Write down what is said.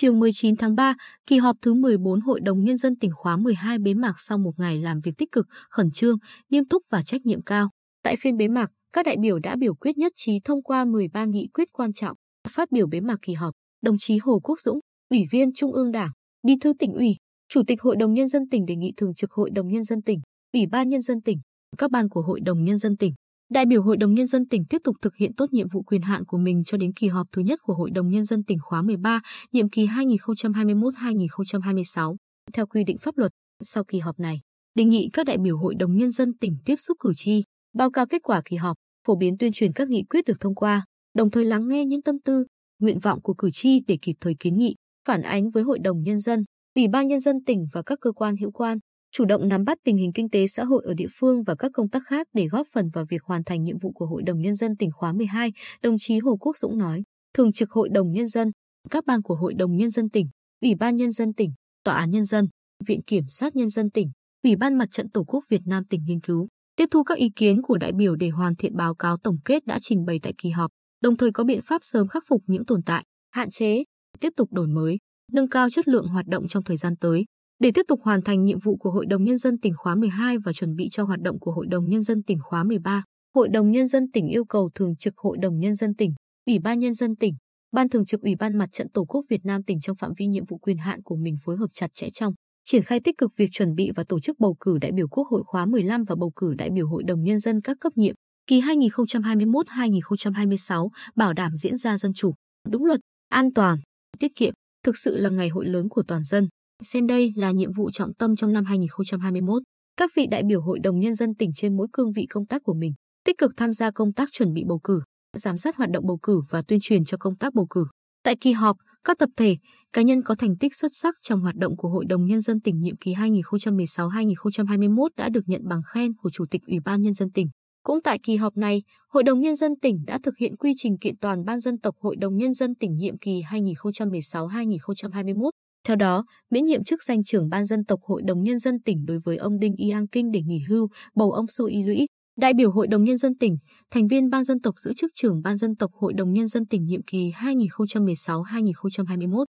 Chiều 19 tháng 3, kỳ họp thứ 14 Hội đồng Nhân dân tỉnh khóa 12 bế mạc sau một ngày làm việc tích cực, khẩn trương, nghiêm túc và trách nhiệm cao. Tại phiên bế mạc, các đại biểu đã biểu quyết nhất trí thông qua 13 nghị quyết quan trọng. Phát biểu bế mạc kỳ họp, đồng chí Hồ Quốc Dũng, Ủy viên Trung ương Đảng, Bí thư tỉnh ủy, Chủ tịch Hội đồng Nhân dân tỉnh đề nghị Thường trực Hội đồng Nhân dân tỉnh, Ủy ban Nhân dân tỉnh, các ban của Hội đồng Nhân dân tỉnh, đại biểu Hội đồng Nhân dân tỉnh tiếp tục thực hiện tốt nhiệm vụ quyền hạn của mình cho đến kỳ họp thứ nhất của Hội đồng Nhân dân tỉnh khóa 13, nhiệm kỳ 2021-2026, theo quy định pháp luật. Sau kỳ họp này, đề nghị các đại biểu Hội đồng Nhân dân tỉnh tiếp xúc cử tri, báo cáo kết quả kỳ họp, phổ biến tuyên truyền các nghị quyết được thông qua, đồng thời lắng nghe những tâm tư, nguyện vọng của cử tri để kịp thời kiến nghị, phản ánh với Hội đồng Nhân dân, Ủy ban Nhân dân tỉnh và các cơ quan hữu quan, chủ động nắm bắt tình hình kinh tế xã hội ở địa phương và các công tác khác để góp phần vào việc hoàn thành nhiệm vụ của Hội đồng Nhân dân tỉnh khóa 12, đồng chí Hồ Quốc Dũng nói. Thường trực Hội đồng Nhân dân, các ban của Hội đồng Nhân dân tỉnh, Ủy ban Nhân dân tỉnh, Tòa án Nhân dân, Viện Kiểm sát Nhân dân tỉnh, Ủy ban Mặt trận Tổ quốc Việt Nam tỉnh nghiên cứu, tiếp thu các ý kiến của đại biểu để hoàn thiện báo cáo tổng kết đã trình bày tại kỳ họp, đồng thời có biện pháp sớm khắc phục những tồn tại, hạn chế, tiếp tục đổi mới, nâng cao chất lượng hoạt động trong thời gian tới. Để tiếp tục hoàn thành nhiệm vụ của Hội đồng Nhân dân tỉnh khóa 12 và chuẩn bị cho hoạt động của Hội đồng Nhân dân tỉnh khóa 13, Hội đồng Nhân dân tỉnh yêu cầu Thường trực Hội đồng Nhân dân tỉnh, Ủy ban Nhân dân tỉnh, Ban Thường trực Ủy ban Mặt trận Tổ quốc Việt Nam tỉnh trong phạm vi nhiệm vụ quyền hạn của mình phối hợp chặt chẽ trong triển khai tích cực việc chuẩn bị và tổ chức bầu cử đại biểu Quốc hội khóa 15 và bầu cử đại biểu Hội đồng Nhân dân các cấp nhiệm kỳ 2021-2026 bảo đảm diễn ra dân chủ, đúng luật, an toàn, tiết kiệm, thực sự là ngày hội lớn của toàn dân. Xem đây là nhiệm vụ trọng tâm trong năm 2021. Các vị đại biểu Hội đồng Nhân dân tỉnh trên mỗi cương vị công tác của mình, tích cực tham gia công tác chuẩn bị bầu cử, giám sát hoạt động bầu cử và tuyên truyền cho công tác bầu cử. Tại kỳ họp, các tập thể, cá nhân có thành tích xuất sắc trong hoạt động của Hội đồng Nhân dân tỉnh nhiệm kỳ 2016-2021 đã được nhận bằng khen của Chủ tịch Ủy ban Nhân dân tỉnh. Cũng tại kỳ họp này, Hội đồng Nhân dân tỉnh đã thực hiện quy trình kiện toàn Ban dân tộc Hội đồng Nhân dân tỉnh nhiệm kỳ 2016-2021. Theo đó, miễn nhiệm chức danh trưởng Ban dân tộc Hội đồng Nhân dân tỉnh đối với ông Đinh Y An Kinh để nghỉ hưu, bầu ông Su Y Lũy, đại biểu Hội đồng Nhân dân tỉnh, thành viên Ban dân tộc giữ chức trưởng Ban dân tộc Hội đồng Nhân dân tỉnh nhiệm kỳ 2016-2021.